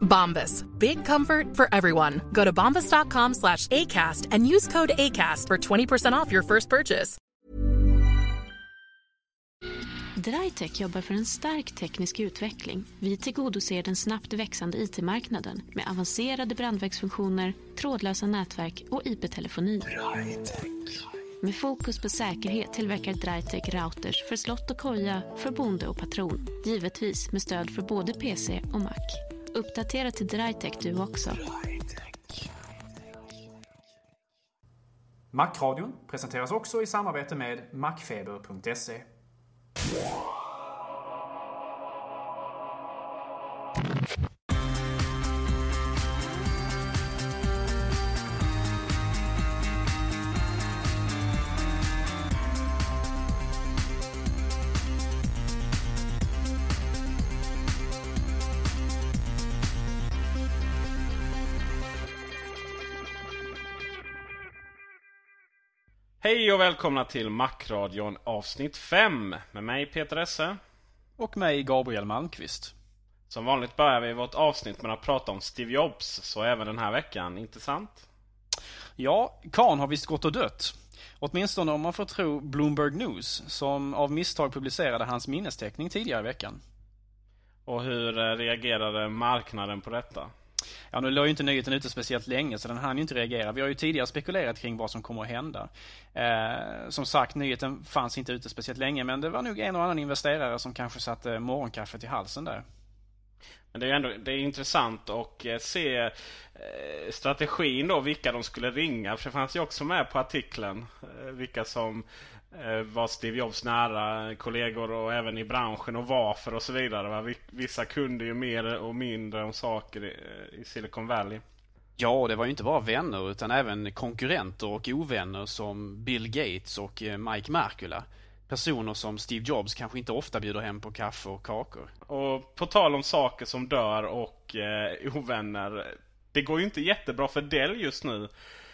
Bombas. Big comfort for everyone. Go to bombas.com slash ACAST and use code ACAST for 20% off your first purchase. Drytech jobbar för en stark teknisk utveckling. Vi tillgodoser den snabbt växande IT-marknaden med avancerade brandvägsfunktioner, trådlösa nätverk och IP-telefoni. Med fokus på säkerhet tillverkar Drytech routers för slott och koja, för bonde och patron. Givetvis med stöd för både PC och Mac. Uppdatera till Drytech du också. Macradion presenteras också i samarbete med macfeber.se. Hej och välkomna till Macradion avsnitt 5 med mig Peter Esse. Och mig Gabriel Malmqvist. Som vanligt börjar vi vårt avsnitt med att prata om Steve Jobs, så även den här veckan, inte sant? Ja, Khan har visst gått och dött. Åtminstone om man får tro Bloomberg News, som av misstag publicerade hans minnesteckning tidigare i veckan. Och hur eh, reagerade marknaden på detta? Ja, nu låg ju inte nyheten ute speciellt länge så den hann ju inte reagera. Vi har ju tidigare spekulerat kring vad som kommer att hända. Eh, som sagt, nyheten fanns inte ute speciellt länge men det var nog en och annan investerare som kanske satte morgonkaffet i halsen där. Men det är ändå det är intressant att eh, se eh, strategin då, vilka de skulle ringa. För det fanns ju också med på artikeln. Eh, vilka som eh, var Steve Jobs nära kollegor och även i branschen och varför och så vidare. va. Vi- Vissa kunde ju mer och mindre om saker i, i Silicon Valley. Ja, och det var ju inte bara vänner utan även konkurrenter och ovänner som Bill Gates och eh, Mike Markula. Personer som Steve Jobs kanske inte ofta bjuder hem på kaffe och kakor. Och på tal om saker som dör och eh, ovänner. Det går ju inte jättebra för Dell just nu.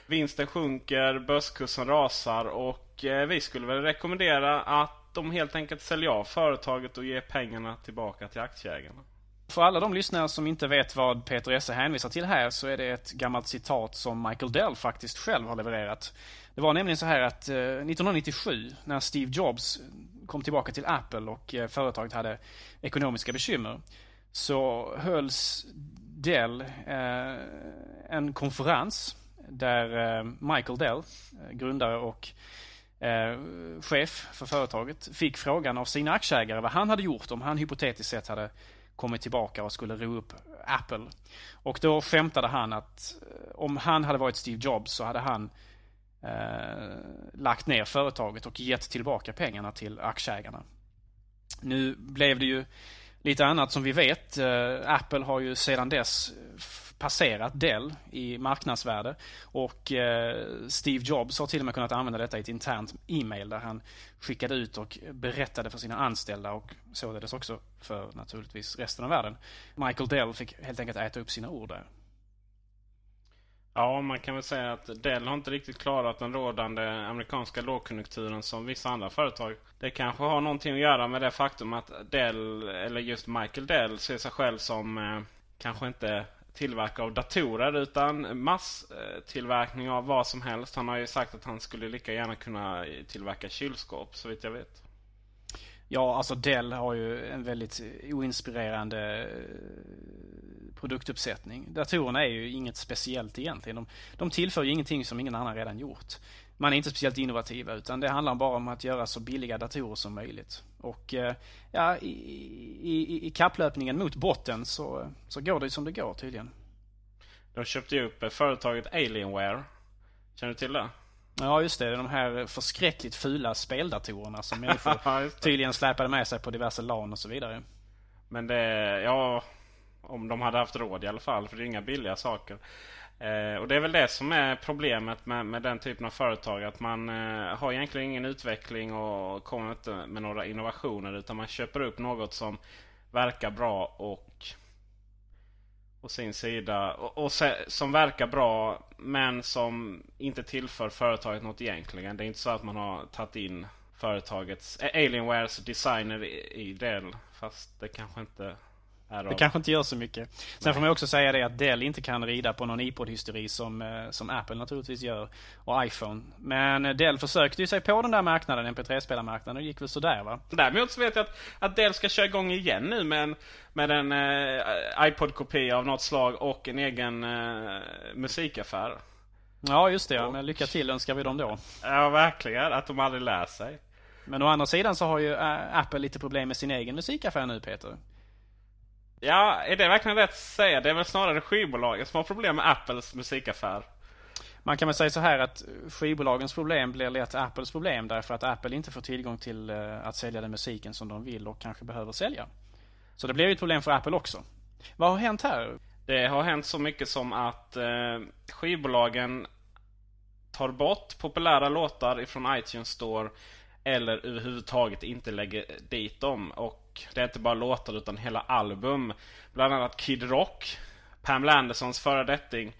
Vinsten sjunker, börskursen rasar och eh, vi skulle väl rekommendera att de helt enkelt säljer av företaget och ger pengarna tillbaka till aktieägarna. För alla de lyssnare som inte vet vad Peter Esse hänvisar till här så är det ett gammalt citat som Michael Dell faktiskt själv har levererat. Det var nämligen så här att eh, 1997 när Steve Jobs kom tillbaka till Apple och eh, företaget hade ekonomiska bekymmer så hölls Dell eh, en konferens där eh, Michael Dell, eh, grundare och eh, chef för företaget, fick frågan av sina aktieägare vad han hade gjort om han hypotetiskt sett hade kommit tillbaka och skulle ro upp Apple. Och då skämtade han att eh, om han hade varit Steve Jobs så hade han eh, lagt ner företaget och gett tillbaka pengarna till aktieägarna. Nu blev det ju lite annat som vi vet. Eh, Apple har ju sedan dess passerat Dell i marknadsvärde och eh, Steve Jobs har till och med kunnat använda detta i ett internt e-mail där han skickade ut och berättade för sina anställda och således också för naturligtvis resten av världen. Michael Dell fick helt enkelt äta upp sina ord där. Ja, man kan väl säga att Dell har inte riktigt klarat den rådande amerikanska lågkonjunkturen som vissa andra företag. Det kanske har någonting att göra med det faktum att Dell, eller just Michael Dell, ser sig själv som eh, kanske inte tillverkare av datorer utan masstillverkning av vad som helst. Han har ju sagt att han skulle lika gärna kunna tillverka kylskåp så vitt jag vet. Ja, alltså Dell har ju en väldigt oinspirerande eh, produktuppsättning. Datorerna är ju inget speciellt egentligen. De, de tillför ju ingenting som ingen annan redan gjort. Man är inte speciellt innovativa utan det handlar bara om att göra så billiga datorer som möjligt. Och eh, ja, i, i, i kapplöpningen mot botten så, så går det som det går tydligen. De köpte ju upp företaget Alienware. Känner du till det? Ja just det, de här förskräckligt fula speldatorerna som människor tydligen släpade med sig på diverse LAN och så vidare. Men det, ja, om de hade haft råd i alla fall, för det är inga billiga saker. Eh, och det är väl det som är problemet med, med den typen av företag. Att man eh, har egentligen ingen utveckling och kommer inte med några innovationer. Utan man köper upp något som verkar bra och Å sin sida. Och, och se, som verkar bra men som inte tillför företaget något egentligen. Det är inte så att man har tagit in företagets Alienwares designer i, i del. Fast det kanske inte det kanske inte gör så mycket. Sen Nej. får man också säga det att Dell inte kan rida på någon iPod-hysteri som, eh, som Apple naturligtvis gör. Och iPhone. Men Dell försökte ju sig på den där marknaden, MP3-spelarmarknaden. Och gick väl sådär va? Däremot så vet jag att, att Dell ska köra igång igen nu med en, med en eh, iPod-kopia av något slag och en egen eh, musikaffär. Ja just det, och, men lycka till önskar vi dem då. Ja verkligen, att de aldrig lär sig. Men å andra sidan så har ju eh, Apple lite problem med sin egen musikaffär nu Peter. Ja, är det verkligen rätt att säga? Det är väl snarare skivbolagen som har problem med Apples musikaffär. Man kan väl säga så här att skivbolagens problem blir lätt Apples problem därför att Apple inte får tillgång till eh, att sälja den musiken som de vill och kanske behöver sälja. Så det blir ju ett problem för Apple också. Vad har hänt här? Det har hänt så mycket som att eh, skivbolagen tar bort populära låtar ifrån iTunes Store eller överhuvudtaget inte lägger dit dem. Och det är inte bara låtar utan hela album. Bland annat Kid Rock, Pamela Andersons föredetting.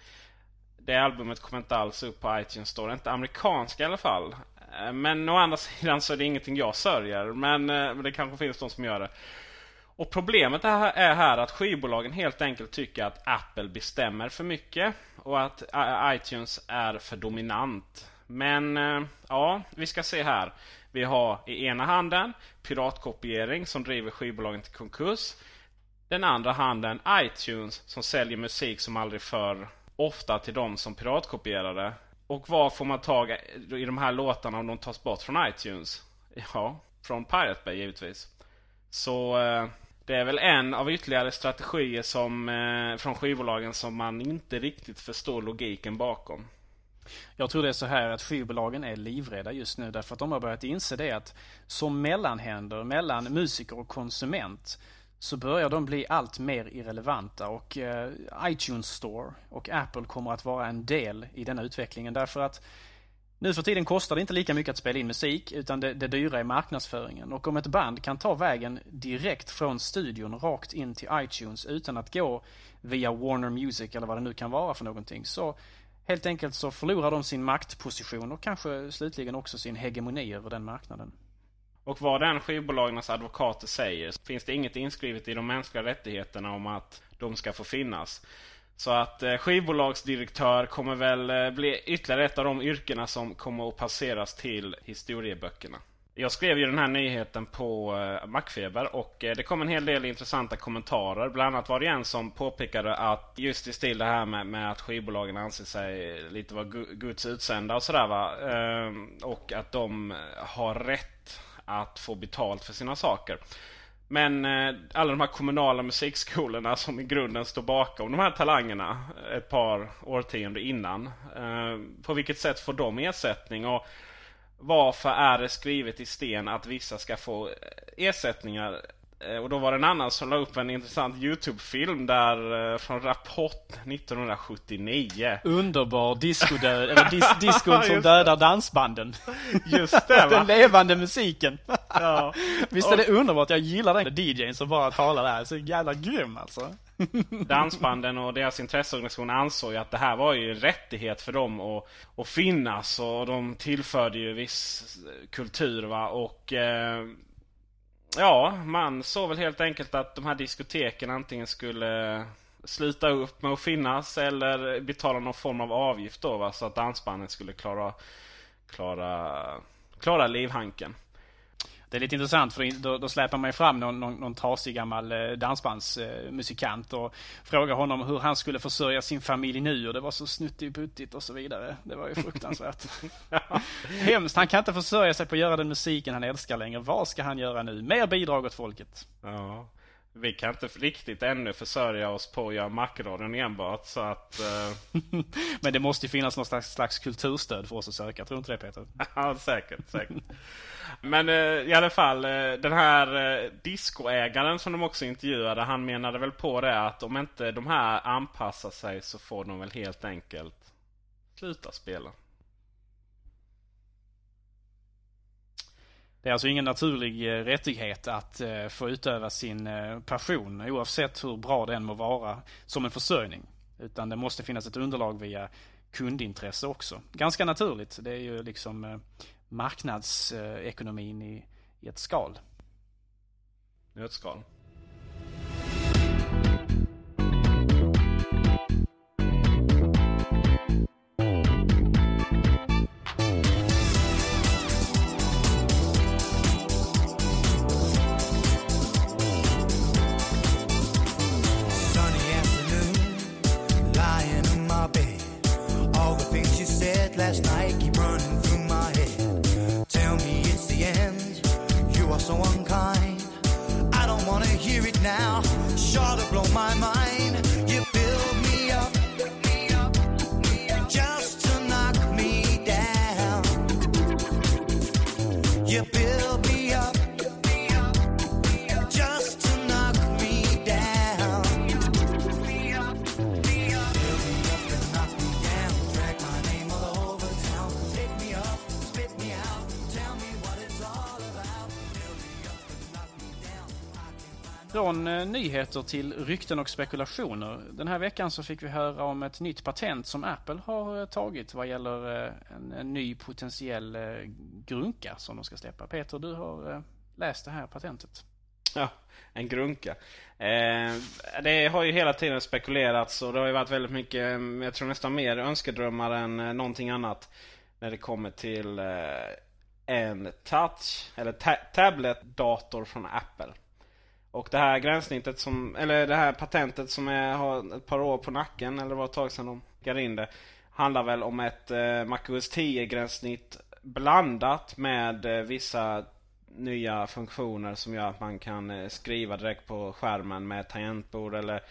Det albumet kommer inte alls upp på iTunes Store. Inte amerikanska i alla fall. Eh, men å andra sidan så är det ingenting jag sörjer. Men eh, det kanske finns de som gör det. Och problemet är här att skivbolagen helt enkelt tycker att Apple bestämmer för mycket. Och att eh, iTunes är för dominant. Men ja, vi ska se här. Vi har i ena handen piratkopiering som driver skivbolagen till konkurs. Den andra handen iTunes som säljer musik som aldrig förr. Ofta till de som piratkopierade. Och var får man tag i de här låtarna om de tas bort från iTunes? Ja, från Pirate Bay givetvis. Så eh, det är väl en av ytterligare strategier som, eh, från skivbolagen som man inte riktigt förstår logiken bakom. Jag tror det är så här att skivbolagen är livrädda just nu därför att de har börjat inse det att som mellanhänder mellan musiker och konsument så börjar de bli allt mer irrelevanta och eh, iTunes Store och Apple kommer att vara en del i denna utvecklingen därför att nu för tiden kostar det inte lika mycket att spela in musik utan det, det dyra är marknadsföringen. Och om ett band kan ta vägen direkt från studion rakt in till iTunes utan att gå via Warner Music eller vad det nu kan vara för någonting så Helt enkelt så förlorar de sin maktposition och kanske slutligen också sin hegemoni över den marknaden. Och vad den skivbolagens advokater säger finns det inget inskrivet i de mänskliga rättigheterna om att de ska få finnas. Så att eh, skivbolagsdirektör kommer väl eh, bli ytterligare ett av de yrkena som kommer att passeras till historieböckerna. Jag skrev ju den här nyheten på eh, Macfeber och eh, det kom en hel del intressanta kommentarer. Bland annat var det en som påpekade att just i stil det här med, med att skivbolagen anser sig lite vara Guds utsända och sådär va. Ehm, och att de har rätt att få betalt för sina saker. Men eh, alla de här kommunala musikskolorna som i grunden står bakom de här talangerna ett par årtionden innan. Ehm, på vilket sätt får de ersättning? Och varför är det skrivet i sten att vissa ska få eh, ersättningar? Eh, och då var det en annan som la upp en intressant Youtube-film där eh, från Rapport 1979. Underbar discodöd, eller dis diskon som dödar dansbanden. Just det va? Den levande musiken. ja. Visst är det underbart? Jag gillar den DJn som bara talar där. Så jävla grym alltså. Dansbanden och deras intresseorganisation ansåg ju att det här var ju en rättighet för dem att, att finnas. Och de tillförde ju viss kultur va. Och eh, ja, man såg väl helt enkelt att de här diskoteken antingen skulle sluta upp med att finnas eller betala någon form av avgift då va. Så att dansbanden skulle klara, klara, klara livhanken. Det är lite intressant för då, då släpar man ju fram någon, någon, någon trasig gammal eh, dansbandsmusikant och frågar honom hur han skulle försörja sin familj nu och det var så snuttigt och så vidare. Det var ju fruktansvärt. Hemskt. Han kan inte försörja sig på att göra den musiken han älskar längre. Vad ska han göra nu? Mer bidrag åt folket. Ja. Vi kan inte riktigt ännu försörja oss på att göra Macradion enbart så att... Uh... Men det måste ju finnas någon slags, slags kulturstöd för oss att söka, tror du inte det Peter? ja, säkert, säkert. Men eh, i alla fall, eh, den här eh, discoägaren som de också intervjuade, han menade väl på det att om inte de här anpassar sig så får de väl helt enkelt sluta spela. Det är alltså ingen naturlig eh, rättighet att eh, få utöva sin eh, passion oavsett hur bra den må vara som en försörjning. Utan det måste finnas ett underlag via kundintresse också. Ganska naturligt. Det är ju liksom marknadsekonomin i, i ett skal. Nötskal. last night so unkind. I don't wanna hear it now. Sure to blow my mind. Från eh, nyheter till rykten och spekulationer. Den här veckan så fick vi höra om ett nytt patent som Apple har eh, tagit vad gäller eh, en, en ny potentiell grunka som de ska släppa. Peter, du har läst det här patentet. Ja, en grunka. Eh, det har ju hela tiden spekulerats och det har ju varit väldigt mycket, mm, jag tror nästan mer önskedrömmar än någonting annat. När det kommer till eh, en touch, eller ta tablet-dator från Apple. Och det här gränssnittet som, eller det här patentet som är, har ett par år på nacken, eller det var ett tag sedan de gav in det. Handlar väl om ett eh, MacOS 10 gränssnitt blandat med eh, vissa nya funktioner som gör att man kan eh, skriva direkt på skärmen med tangentbord eller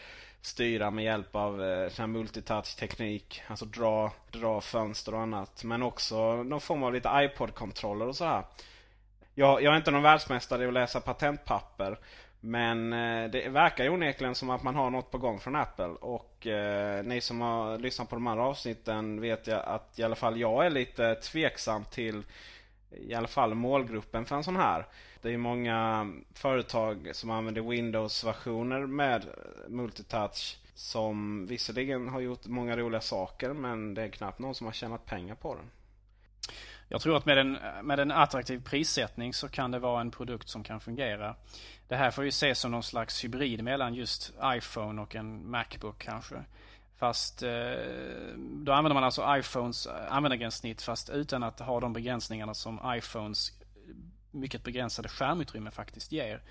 styra med hjälp av eh, multitouch-teknik. Alltså dra, dra fönster och annat. Men också någon form av lite iPod-kontroller och så här. Jag, jag är inte någon världsmästare i att läsa patentpapper. Men eh, det verkar ju onekligen som att man har något på gång från Apple. Och eh, ni som har lyssnat på de andra avsnitten vet jag att i alla fall jag är lite tveksam till i alla fall målgruppen för en sån här. Det är många företag som använder Windows-versioner med multitouch. Som visserligen har gjort många roliga saker men det är knappt någon som har tjänat pengar på den. Jag tror att med en, med en attraktiv prissättning så kan det vara en produkt som kan fungera. Det här får ju ses som någon slags hybrid mellan just iPhone och en Macbook kanske. Fast eh, då använder man alltså iPhones eh, användargränssnitt fast utan att ha de begränsningarna som iPhones mycket begränsade skärmutrymme faktiskt ger.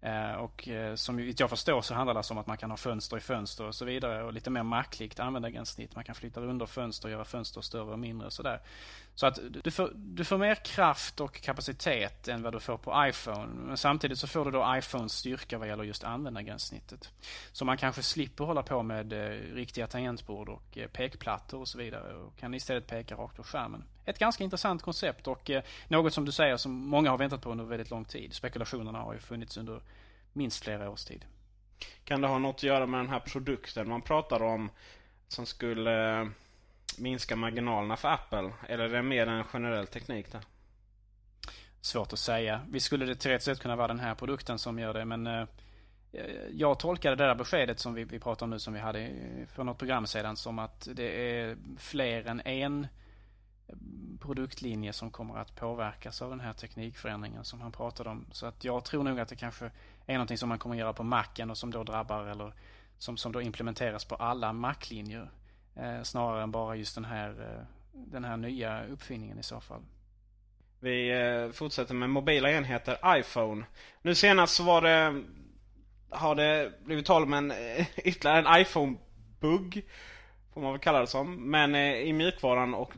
Eh, och eh, som jag förstår så handlar det alltså om att man kan ha fönster i fönster och så vidare och lite mer mackligt användargränssnitt. Man kan flytta under fönster och göra fönster större och mindre och sådär. Så att du får, du får mer kraft och kapacitet än vad du får på iPhone. Men samtidigt så får du då iPhones styrka vad gäller just användargränssnittet. Så man kanske slipper hålla på med eh, riktiga tangentbord och pekplattor och så vidare och kan istället peka rakt på skärmen. Ett ganska intressant koncept och eh, något som du säger som många har väntat på under väldigt lång tid. Spekulationerna har ju funnits under minst flera års tid. Kan det ha något att göra med den här produkten man pratar om som skulle eh, minska marginalerna för Apple? Eller är det mer en generell teknik där? svårt att säga. Vi skulle det teoretiskt sett kunna vara den här produkten som gör det men eh, jag tolkade det där beskedet som vi, vi pratar om nu som vi hade för något program sedan som att det är fler än en produktlinje som kommer att påverkas av den här teknikförändringen som han pratade om. Så att jag tror nog att det kanske är någonting som man kommer att göra på Macen och som då drabbar eller som, som då implementeras på alla Mac-linjer. Eh, snarare än bara just den här, eh, den här nya uppfinningen i så fall. Vi eh, fortsätter med mobila enheter, iPhone. Nu senast så var det... Har det blivit tal om en eh, ytterligare en iPhone-bugg. Får man väl kalla det som. Men eh, i mjukvaran och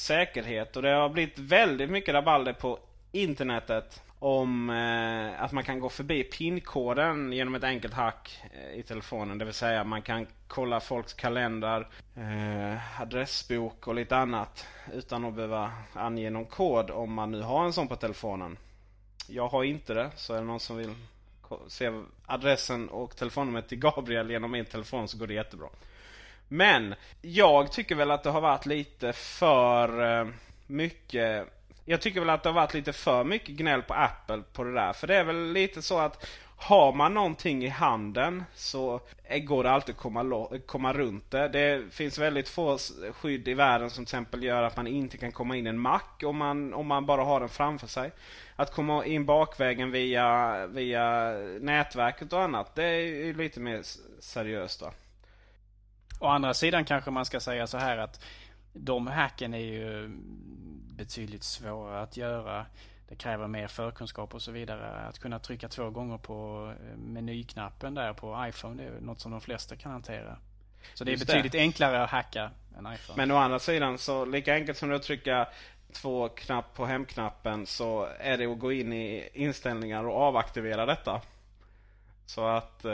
säkerhet. Och det har blivit väldigt mycket rabalder på internetet. Om eh, att man kan gå förbi PIN-koden genom ett enkelt hack eh, i telefonen. Det vill säga man kan kolla folks kalendrar, eh, adressbok och lite annat. Utan att behöva ange någon kod om man nu har en sån på telefonen. Jag har inte det, så är det någon som vill se adressen och telefonnumret till Gabriel genom min telefon så går det jättebra. Men jag tycker väl att det har varit lite för eh, mycket Jag tycker väl att det har varit lite för mycket gnäll på Apple på det där. För det är väl lite så att har man någonting i handen så går det alltid att komma, komma runt det. Det finns väldigt få skydd i världen som till exempel gör att man inte kan komma in i en Mac om man, om man bara har den framför sig. Att komma in bakvägen via, via nätverket och annat, det är ju lite mer seriöst. Va? Å andra sidan kanske man ska säga så här att de hacken är ju betydligt svårare att göra. Det kräver mer förkunskap och så vidare. Att kunna trycka två gånger på eh, menyknappen där på iPhone det är något som de flesta kan hantera. Så det är Just det. betydligt enklare att hacka än iPhone. Men å andra sidan så lika enkelt som det att trycka två knapp på hemknappen så är det att gå in i inställningar och avaktivera detta. Så att eh,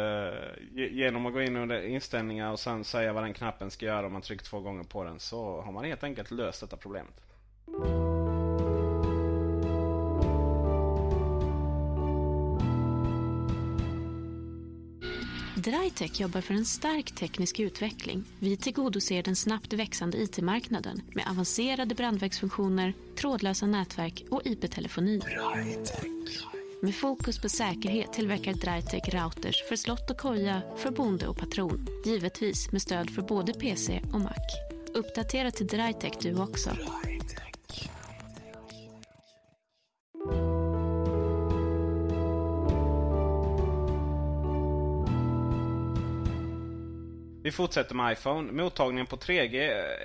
ge- genom att gå in under inställningar och sen säga vad den knappen ska göra om man trycker två gånger på den så har man helt enkelt löst detta problemet. Drytech jobbar för en stark teknisk utveckling. Vi tillgodoser den snabbt växande IT-marknaden med avancerade brandvägsfunktioner, trådlösa nätverk och IP-telefoni. Med fokus på säkerhet tillverkar Drytech routers för slott och koja, för bonde och patron. Givetvis med stöd för både PC och Mac. Uppdatera till Drytech du också. Vi fortsätter med iPhone. Mottagningen på 3G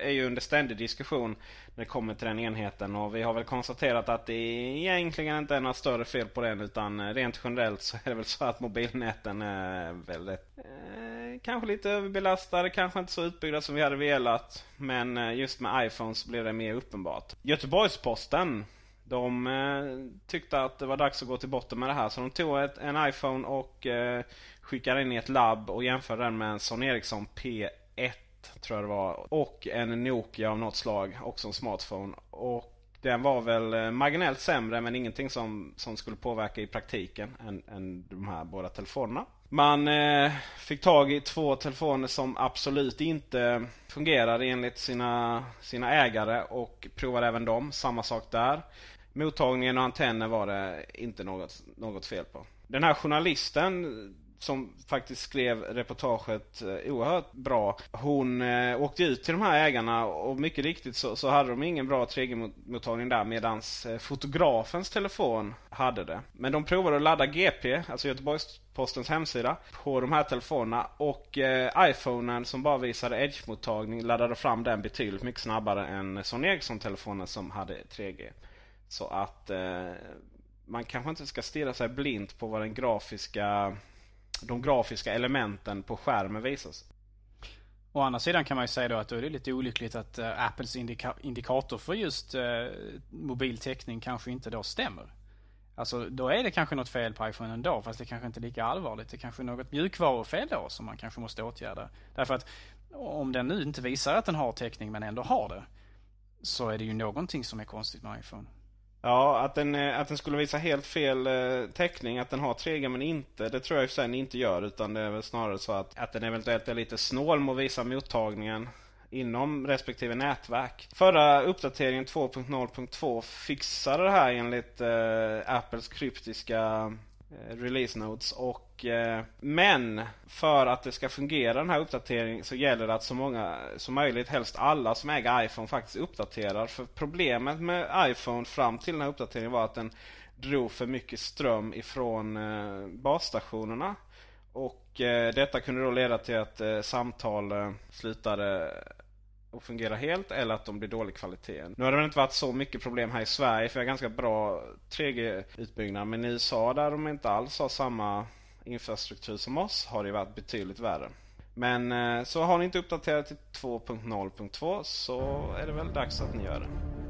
är ju under ständig diskussion när det kommer till den enheten. Och vi har väl konstaterat att det egentligen inte är några större fel på den. Utan rent generellt så är det väl så att mobilnäten är väldigt... Eh, kanske lite överbelastade, kanske inte så utbyggda som vi hade velat. Men eh, just med iPhone så blir det mer uppenbart. Göteborgs-Posten de eh, tyckte att det var dags att gå till botten med det här. Så de tog ett, en iPhone och eh, skickade in i ett labb och jämförde den med en Sony Ericsson P1 tror jag det var. Och en Nokia av något slag, också en smartphone. Och den var väl eh, marginellt sämre men ingenting som, som skulle påverka i praktiken än, än de här båda telefonerna. Man eh, fick tag i två telefoner som absolut inte fungerade enligt sina, sina ägare och provade även dem. Samma sak där. Mottagningen och antennen var det inte något, något fel på. Den här journalisten som faktiskt skrev reportaget eh, oerhört bra. Hon eh, åkte ut till de här ägarna och mycket riktigt så, så hade de ingen bra 3G-mottagning där medans eh, fotografens telefon hade det. Men de provade att ladda GP, alltså Göteborgs-Postens hemsida, på de här telefonerna och eh, iPhonen som bara visade Edge-mottagning laddade fram den betydligt mycket snabbare än Sony Ericsson-telefonen som hade 3G. Så att eh, man kanske inte ska stirra sig blint på vad den grafiska de grafiska elementen på skärmen visas. Å andra sidan kan man ju säga då att då är det lite olyckligt att eh, Apples indika- indikator för just eh, mobiltäckning kanske inte då stämmer. Alltså då är det kanske något fel på iPhone ändå fast det kanske inte är lika allvarligt. Det kanske är något mjukvarufel då som man kanske måste åtgärda. Därför att om den nu inte visar att den har täckning men ändå har det. Så är det ju någonting som är konstigt med iPhone. Ja, att den, eh, att den skulle visa helt fel eh, täckning, att den har 3G men inte. Det tror jag i och för sig den inte gör. Utan det är väl snarare så att, att den eventuellt är lite snål med att visa mottagningen. inom respektive nätverk. Förra uppdateringen 2.0.2 fixade det här enligt eh, Apples kryptiska Eh, release notes. Och, eh, men för att det ska fungera den här uppdateringen så gäller det att så många som möjligt, helst alla som äger iPhone faktiskt uppdaterar. För problemet med iPhone fram till den här uppdateringen var att den drog för mycket ström ifrån eh, basstationerna. Och eh, detta kunde då leda till att eh, samtal eh, slutade och fungera helt eller att de blir dålig kvalitet. Nu har det väl inte varit så mycket problem här i Sverige för vi har ganska bra 3G-utbyggnad. Men i USA där de inte alls har samma infrastruktur som oss har det varit betydligt värre. Men eh, så har ni inte uppdaterat till 2.0.2 så är det väl dags att ni gör det.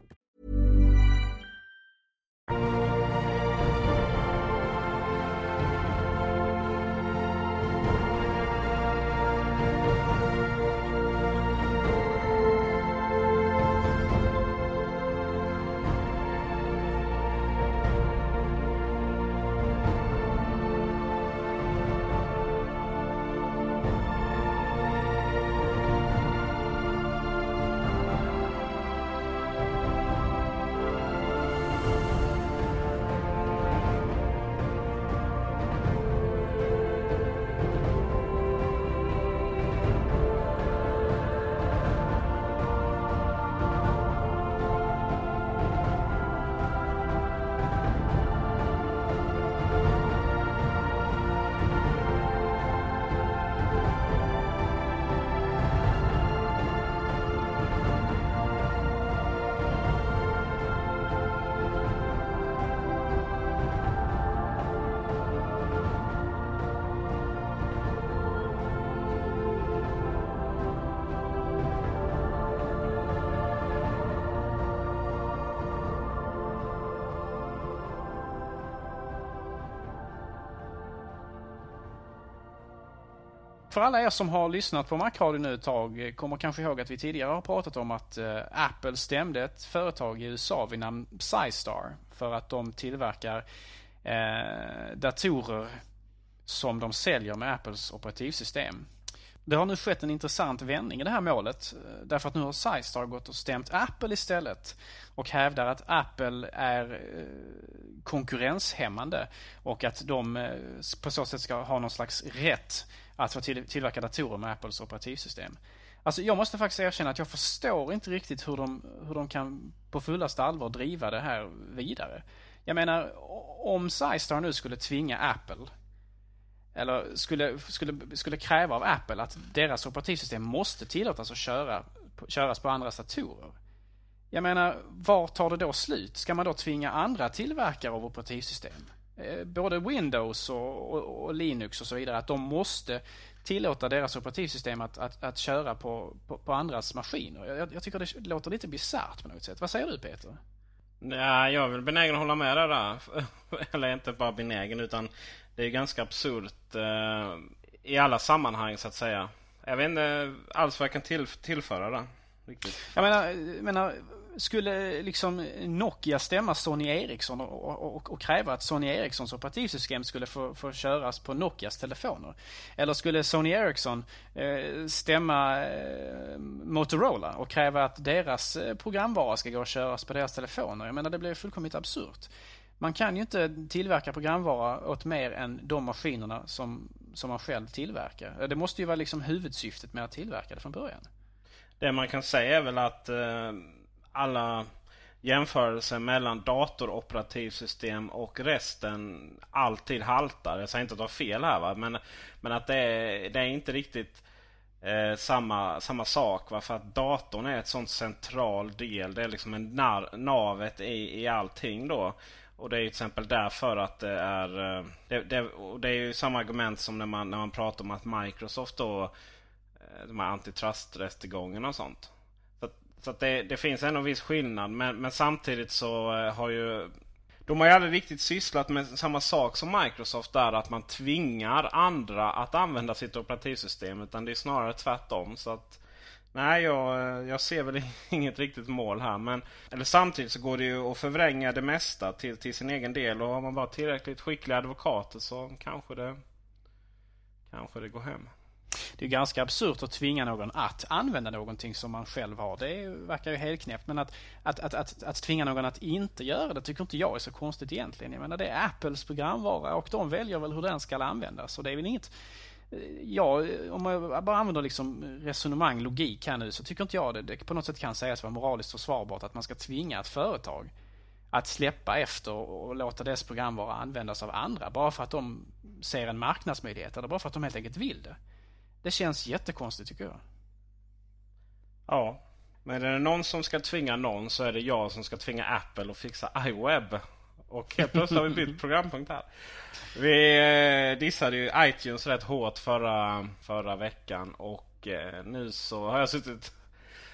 För alla er som har lyssnat på Macradio nu ett tag eh, kommer kanske ihåg att vi tidigare har pratat om att eh, Apple stämde ett företag i USA vid namn Psystar för att de tillverkar eh, datorer som de säljer med Apples operativsystem. Det har nu skett en intressant vändning i det här målet eh, därför att nu har Psystar gått och stämt Apple istället och hävdar att Apple är eh, konkurrenshämmande och att de eh, på så sätt ska ha någon slags rätt att få till, tillverka datorer med Apples operativsystem. Alltså jag måste faktiskt erkänna att jag förstår inte riktigt hur de, hur de kan på fullaste allvar driva det här vidare. Jag menar, om Psystar nu skulle tvinga Apple eller skulle, skulle, skulle kräva av Apple att deras operativsystem måste tillåtas att köra, köras på andras datorer. Jag menar, var tar det då slut? Ska man då tvinga andra tillverkare av operativsystem? Eh, Både Windows och, och, och Linux och så vidare, att de måste tillåta deras operativsystem att, att, att köra på, på, på andras maskiner. Jag, jag tycker det låter lite bisarrt på något sätt. Vad säger du Peter? Nej, jag är väl benägen att hålla med dig där. Eller inte bara benägen utan det är ganska absurt eh, i alla sammanhang så att säga. Jag vet inte alls vad jag kan till, tillföra där. Riktigt. Jag menar, jag menar skulle liksom Nokia stämma Sony Ericsson och, och, och, kräva att Sony Ericssons operativsystem skulle få, få köras på Nokias telefoner? Eller skulle Sony Ericsson eh, stämma eh, Motorola och kräva att deras eh, programvara ska gå och köras på deras telefoner? Jag menar, det blir fullkomligt absurt. Man kan ju inte tillverka programvara åt mer än de maskinerna som, som man själv tillverkar. Det måste ju vara liksom huvudsyftet med att tillverka det från början. Det man kan säga är väl att eh, alla jämförelser mellan datoroperativsystem och resten alltid haltar. Jag säger inte att du har fel här va? Men, men att det är, det är inte riktigt eh, samma, samma sak. Va? För att datorn är ett sånt central del. Det är liksom en nar, navet i, i allting då. Och det är ju till exempel därför att det är... Eh, det, det, och det är ju samma argument som när man, när man pratar om att Microsoft då... Eh, de här antitrust-rättegångarna och sånt. Så, att, det, det finns ändå en viss skillnad. Men, men samtidigt så eh, har ju... De har ju aldrig riktigt sysslat med samma sak som Microsoft där. Att man tvingar andra att använda sitt operativsystem. Utan det är snarare tvärtom. Så att... Nej, jag, eh, jag ser väl inget riktigt mål här. Men, eller samtidigt så går det ju att förvränga det mesta till, till sin egen del. Och har man bara tillräckligt skickliga advokater så kanske det, kanske det går hem. Det är ganska absurt att tvinga någon att använda någonting som man själv har. Det verkar ju helt knäppt. Men att, att, att, att, att tvinga någon att inte göra det tycker inte jag är så konstigt egentligen. Jag menar det är Apples programvara och de väljer väl hur den ska användas. Så det är väl inget Ja, om man bara använder liksom resonemang, logik här nu så tycker inte jag det, det på något sätt kan sägas vara moraliskt försvarbart att man ska tvinga ett företag att släppa efter och låta dess programvara användas av andra bara för att de ser en marknadsmöjlighet eller bara för att de helt enkelt vill det. Det känns jättekonstigt tycker jag. Ja, men är det någon som ska tvinga någon så är det jag som ska tvinga Apple att fixa iWeb. Och helt plötsligt har vi bytt programpunkt här. Vi eh, dissade ju iTunes rätt hårt förra, förra veckan och eh, nu så har jag suttit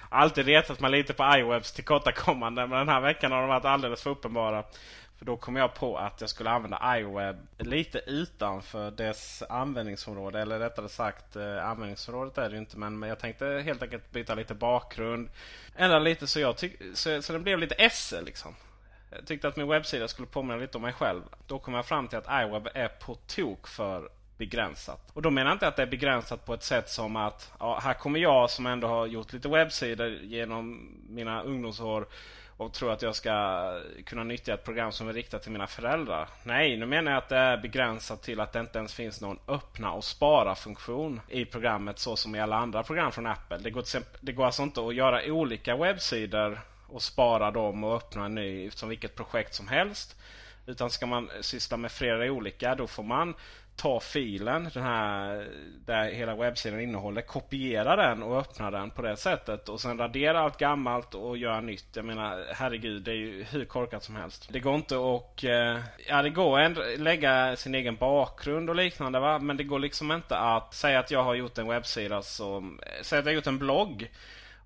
alltid retat mig lite på iWebs tillkortakommande men den här veckan har de varit alldeles för uppenbara. För då kom jag på att jag skulle använda iWeb lite utanför dess användningsområde. Eller rättare sagt, eh, användningsområdet är det ju inte. Men jag tänkte helt enkelt byta lite bakgrund. Ändra lite så, jag tyck- så, så det blev lite esse liksom. Jag tyckte att min webbsida skulle påminna lite om mig själv. Då kom jag fram till att iWeb är på tok för begränsat. Och då menar jag inte att det är begränsat på ett sätt som att ja, här kommer jag som ändå har gjort lite webbsidor genom mina ungdomsår och tror att jag ska kunna nyttja ett program som är riktat till mina föräldrar. Nej, nu menar jag att det är begränsat till att det inte ens finns någon öppna och spara funktion i programmet så som i alla andra program från Apple. Det går, till exempel, det går alltså inte att göra olika webbsidor och spara dem och öppna en ny som vilket projekt som helst. Utan ska man syssla med flera olika då får man ta filen, den här där hela webbsidan innehåller, kopiera den och öppna den på det sättet. Och sen radera allt gammalt och göra nytt. Jag menar, herregud, det är ju hur korkat som helst. Det går inte att... eh, Ja, det går att lägga sin egen bakgrund och liknande va. Men det går liksom inte att säga att jag har gjort en webbsida som... Säg att jag har gjort en blogg.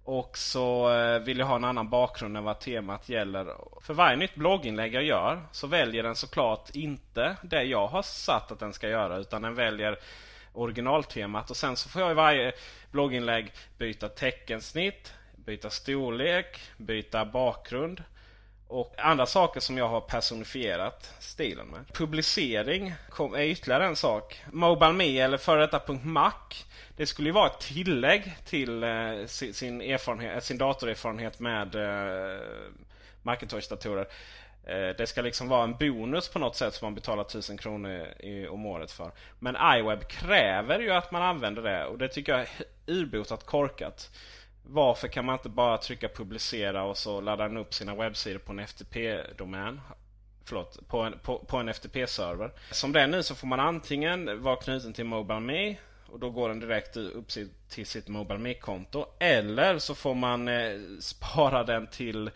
Och så eh, vill jag ha en annan bakgrund än vad temat gäller. För varje nytt blogginlägg jag gör så väljer den såklart inte det jag har satt att den ska göra. Utan den väljer originaltemat. Och sen så får jag i varje blogginlägg byta teckensnitt, byta storlek, byta bakgrund. Och andra saker som jag har personifierat stilen med. Publicering är ytterligare en sak. MobileMe eller före detta .mac. Det skulle ju vara ett tillägg till eh, sin, sin, erfarenhet, eh, sin datorerfarenhet med eh, Macintosh-datorer. Eh, det ska liksom vara en bonus på något sätt som man betalar 1000 kronor i, om året för. Men iWeb kräver ju att man använder det och det tycker jag är urbotat korkat. Varför kan man inte bara trycka publicera och så laddar den upp sina webbsidor på en FTP-domän? Förlåt, på en, på, på en FTP-server. Som det är nu så får man antingen vara knuten till MobileMe och då går den direkt upp till sitt MobileMe-konto. Eller så får man eh, spara den till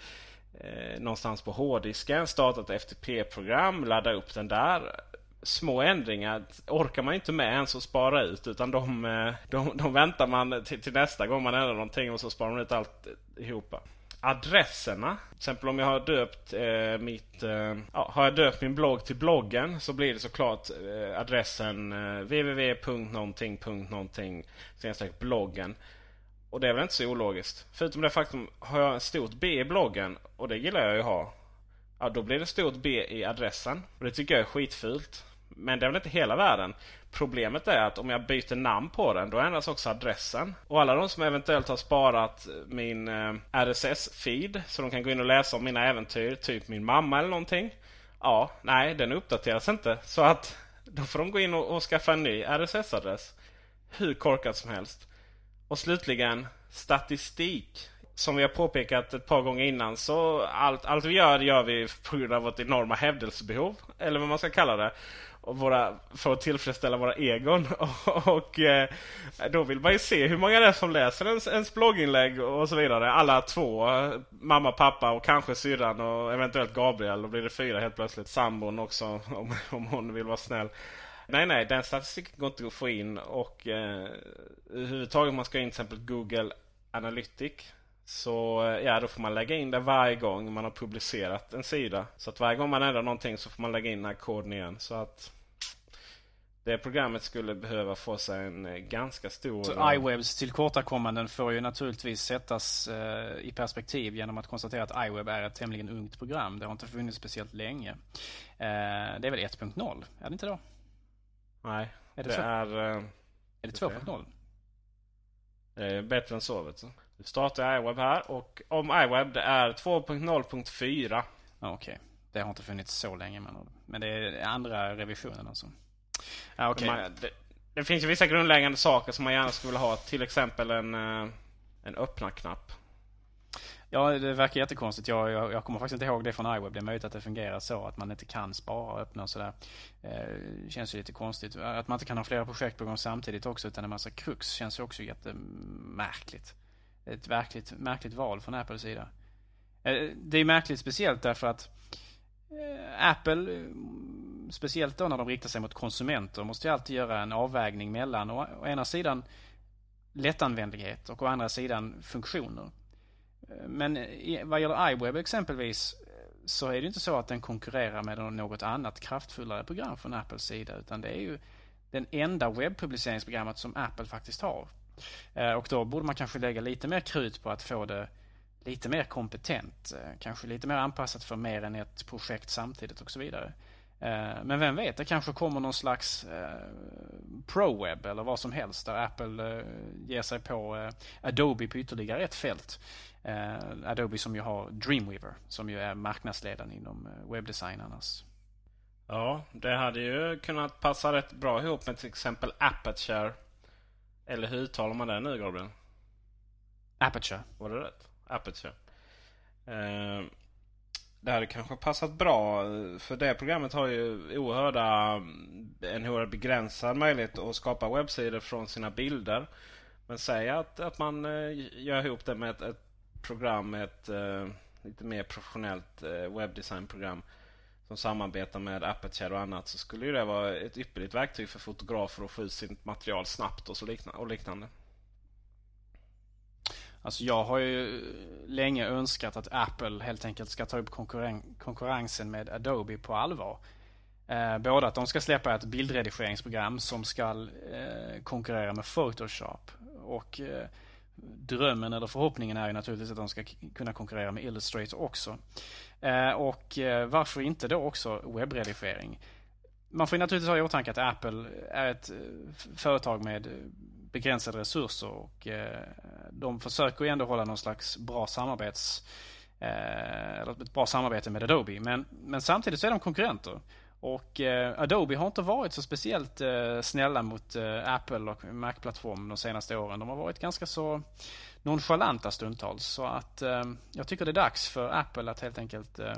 eh, någonstans på hårddisken, starta ett FTP-program, ladda upp den där. Små ändringar orkar man inte med ens att spara ut utan de, eh, de, de väntar man till, till, nästa gång man ändrar någonting och så sparar man ut alltihopa. Eh, Adresserna. Till exempel om jag har döpt eh, mitt... Eh, ja, har jag döpt min blogg till bloggen så blir det såklart eh, adressen eh, www.någonting.någonting bloggen. Och det är väl inte så ologiskt. Förutom det faktum, har jag ett stort B i bloggen, och det gillar jag ju ha. Ja, då blir det stort B i adressen. Och det tycker jag är skitfult. Men det är väl inte hela världen. Problemet är att om jag byter namn på den, då ändras också adressen. Och alla de som eventuellt har sparat min eh, RSS-feed, så de kan gå in och läsa om mina äventyr, typ min mamma eller någonting. Ja, nej, den uppdateras inte. Så att då får de gå in och, och skaffa en ny RSS-adress. Hur korkat som helst. Och slutligen statistik. Som vi har påpekat ett par gånger innan så allt, allt vi gör gör vi på grund av vårt enorma hävdelsebehov. Eller vad man ska kalla det. Våra, för att tillfredsställa våra egon. Och, och eh, då vill man ju se hur många det är som läser ens, ens blogginlägg och så vidare. Alla två. Mamma, pappa och kanske syrran och eventuellt Gabriel. Då blir det fyra helt plötsligt. Sambon också om, om hon vill vara snäll. Nej, nej, den statistiken går inte att få in och eh, överhuvudtaget om man ska in till exempel Google Analytics så ja, då får man lägga in det varje gång man har publicerat en sida. Så att varje gång man ändrar någonting så får man lägga in den här koden igen. Så att det programmet skulle behöva få sig en eh, ganska stor... Så iWebs tillkortakommanden får ju naturligtvis sättas eh, i perspektiv genom att konstatera att iWeb är ett tämligen ungt program. Det har inte funnits speciellt länge. Eh, det är väl 1.0? Är det inte då? Nej, är det, det är... är det 2.0? Det är bättre än så vet du. Du startar iWeb här och om iWeb det är 2.0.4. Okej. Okay. Det har inte funnits så länge men, men det är andra revisionen alltså. Ja, okay. Man, det, det, finns ju vissa grundläggande saker som man gärna skulle vilja ha. Till exempel en, eh, en öppna-knapp. Ja, det verkar jättekonstigt. Jag, jag, jag kommer faktiskt inte ihåg det från iWeb. Det är möjligt att det fungerar så att man inte kan spara och öppna och sådär. Eh, känns ju lite konstigt. Att man inte kan ha flera projekt på gång samtidigt också utan en massa krux känns ju också jättemärkligt. Ett verkligt märkligt val från Apples sida. Eh, det är märkligt speciellt därför att eh, Apple, eh, speciellt då när de riktar sig mot konsumenter, måste ju alltid göra en avvägning mellan å, å ena sidan lättanvändlighet och å andra sidan funktioner. Men vad gäller iWeb exempelvis så är det inte så att den konkurrerar med något annat kraftfullare program från Apples sida utan det är ju den enda webbpubliceringsprogrammet som Apple faktiskt har. Eh, och då borde man kanske lägga lite mer krut på att få det lite mer kompetent. Eh, kanske lite mer anpassat för mer än ett projekt samtidigt och så vidare. Eh, men vem vet, det kanske kommer någon slags ProWeb eller vad som helst där Apple ger sig på Adobe på ytterligare ett fält. Adobe som ju har Dreamweaver som ju är marknadsledaren inom webbdesign annars. Ja, det hade ju kunnat passa rätt bra ihop med till exempel Aperture. Eller hur uttalar man det nu Gabriel? Aperture. Var det rätt? Aperture. Eh, det hade kanske passat bra. För det programmet har ju oerhörda, en oerhört begränsad möjlighet att skapa webbsidor från sina bilder. Men säg att, att man eh, gör ihop det med ett, ett program, ett eh, lite mer professionellt eh, webbdesignprogram som samarbetar med Aperture och annat så skulle ju det vara ett ypperligt verktyg för fotografer att få ut sitt material snabbt och, så liknande, och liknande. Alltså jag har ju länge önskat att Apple helt enkelt ska ta upp konkurren konkurrensen med Adobe på allvar. Eh, både att de ska släppa ett bildredigeringsprogram som ska eh, konkurrera med Photoshop. Och eh, drömmen eller förhoppningen är ju naturligtvis att de ska kunna konkurrera med Illustrator också. Eh, och eh, varför inte då också webbredigering? Man får ju naturligtvis ha i åtanke att Apple är ett eh, företag med eh, begränsade resurser och eh, de försöker ju ändå hålla någon slags bra samarbets eh, ett bra samarbete med Adobe. Men, men samtidigt så är de konkurrenter. Och eh, Adobe har inte varit så speciellt eh, snälla mot eh, Apple och Mac-plattformen de senaste åren. De har varit ganska så nonchalanta stundtals. Så att eh, jag tycker det är dags för Apple att helt enkelt eh,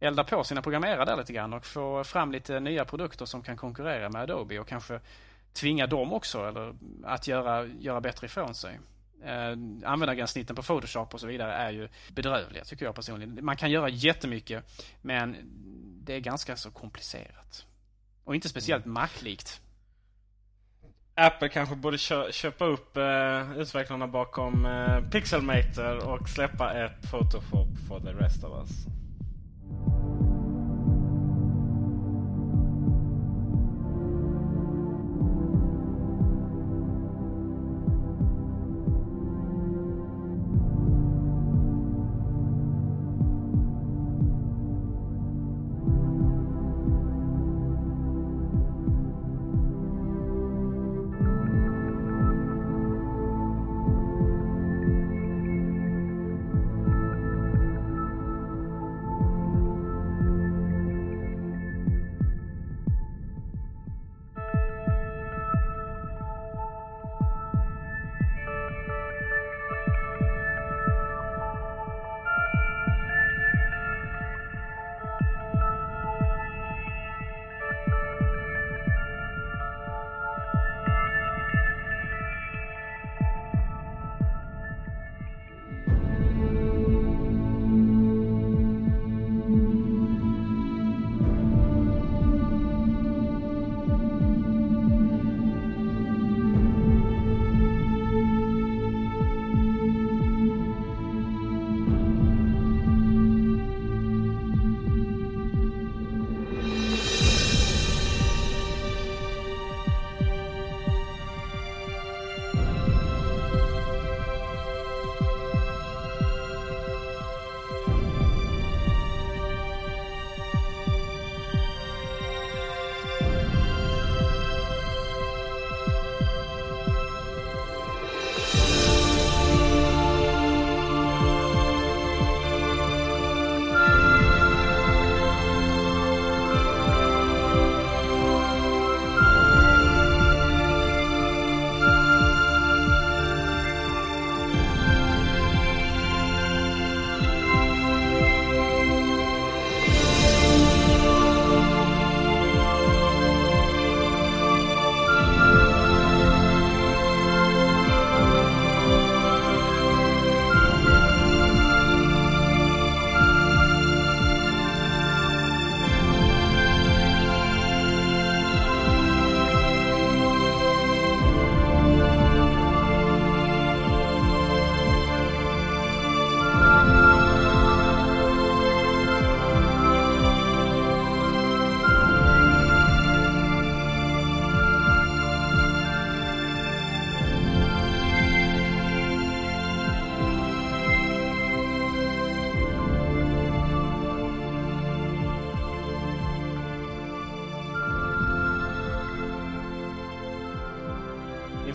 elda på sina programmerare där lite grann och få fram lite nya produkter som kan konkurrera med Adobe och kanske tvinga dem också eller att göra, göra bättre ifrån sig. Eh, användargränssnitten på Photoshop och så vidare är ju bedrövliga tycker jag personligen. Man kan göra jättemycket men det är ganska så komplicerat. Och inte speciellt Mac-likt. Apple kanske borde kö köpa upp eh, utvecklarna bakom eh, Pixelmator och släppa ett Photoshop for the rest of us.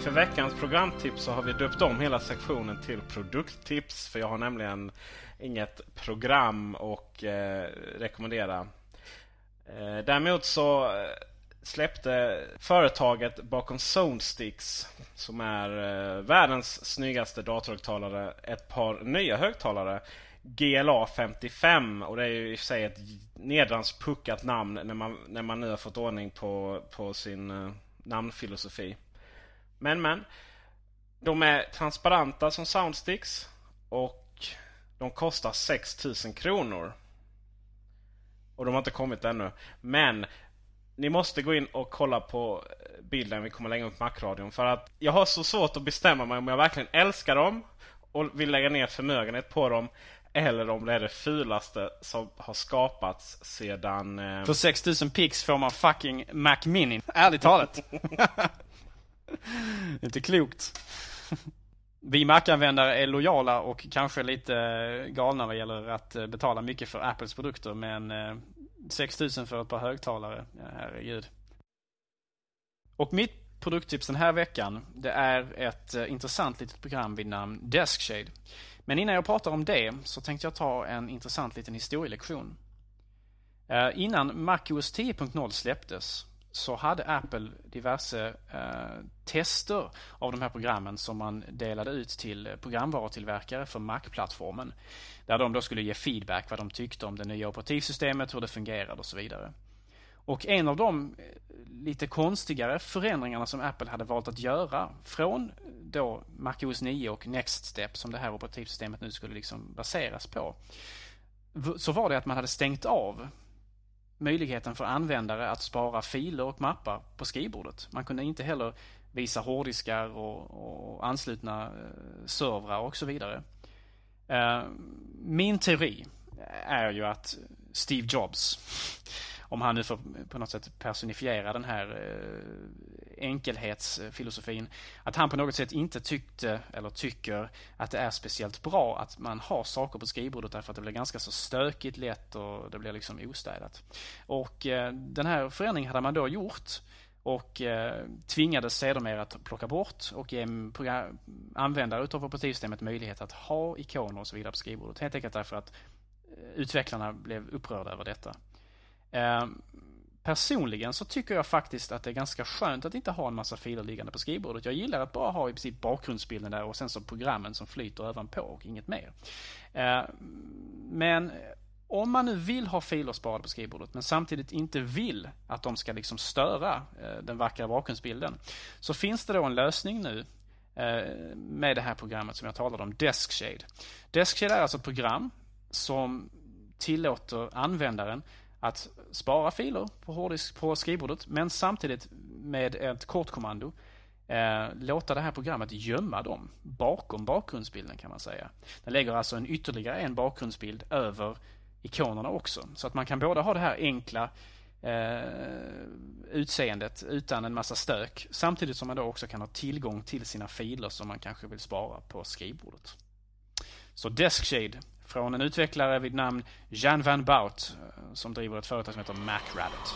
För veckans programtips så har vi döpt om hela sektionen till produkttips. För jag har nämligen inget program att eh, rekommendera. Eh, däremot så eh, släppte företaget bakom ZoneSticks som är eh, världens snyggaste datorhögtalare ett par nya högtalare. GLA 55 och det är ju i och för sig ett nedrans puckat namn när man, när man nu har fått ordning på, på sin eh, namnfilosofi. Men men. De är transparenta som soundsticks. Och de kostar 6000 kronor. Och de har inte kommit ännu. Men ni måste gå in och kolla på bilden vi kommer lägga upp på Macradion. För att jag har så svårt att bestämma mig om jag verkligen älskar dem och vill lägga ner förmögenhet på dem. Eller om det är det fulaste som har skapats sedan... Eh... För 6000 pix får man fucking Mac Mini. Ärligt talat. Inte klokt. Vi Mac-användare är lojala och kanske lite eh, galna vad gäller att eh, betala mycket för Apples produkter. Men eh, 6000 för ett par högtalare, herregud. Och mitt produkttips den här veckan, det är ett intressant litet program vid namn Deskshade. Men innan jag pratar om det så tänkte jag ta en intressant liten historielektion. Innan innan MacOS 10.0 släpptes så hade Apple diverse eh, tester av de här programmen som man delade ut till programvarutillverkare för Mac-plattformen. Där de då skulle ge feedback vad de tyckte om det nya operativsystemet, hur det fungerade och så vidare. Och en av de eh, lite konstigare förändringarna som Apple hade valt att göra från eh, då MacOS 9 och Next Step som det här operativsystemet nu skulle liksom baseras på. Så var det att man hade stängt av möjligheten för användare att spara filer och mappar på skrivbordet. Man kunde inte heller visa hårddiskar och, och anslutna eh, servrar och så vidare. Eh, min teori är ju att Steve Jobs, om han nu får på något sätt personifiera den här eh, enkelhetsfilosofin, att han på något sätt inte tyckte eller tycker att det är speciellt bra att man har saker på skrivbordet därför att det blir ganska så stökigt lätt och det blir liksom ostädat. Och eh, den här förändringen hade man då gjort och eh, tvingades sedermera att plocka bort och ge användare utav operativsystemet möjlighet att ha ikoner och så vidare på skrivbordet. Helt enkelt därför att eh, utvecklarna blev upprörda över detta. Eh, personligen så tycker jag faktiskt att det är ganska skönt att inte ha en massa filer liggande på skrivbordet. Jag gillar att bara ha i princip bakgrundsbilden där och sen så programmen som flyter ovanpå och inget mer. Eh, men om man nu vill ha filer sparade på skrivbordet men samtidigt inte vill att de ska liksom störa eh, den vackra bakgrundsbilden. Så finns det då en lösning nu eh, med det här programmet som jag talade om, Deskshade. Deskshade är alltså ett program som tillåter användaren att spara filer på hårddisk på skrivbordet men samtidigt med ett kortkommando eh, låta det här programmet gömma dem bakom bakgrundsbilden kan man säga. Den lägger alltså en ytterligare en bakgrundsbild över ikonerna också. Så att man kan både ha det här enkla eh, utseendet utan en massa stök samtidigt som man då också kan ha tillgång till sina filer som man kanske vill spara på skrivbordet. Så Deskshade från en utvecklare vid namn Jan van Bout eh, som driver ett företag som heter MacRabbit.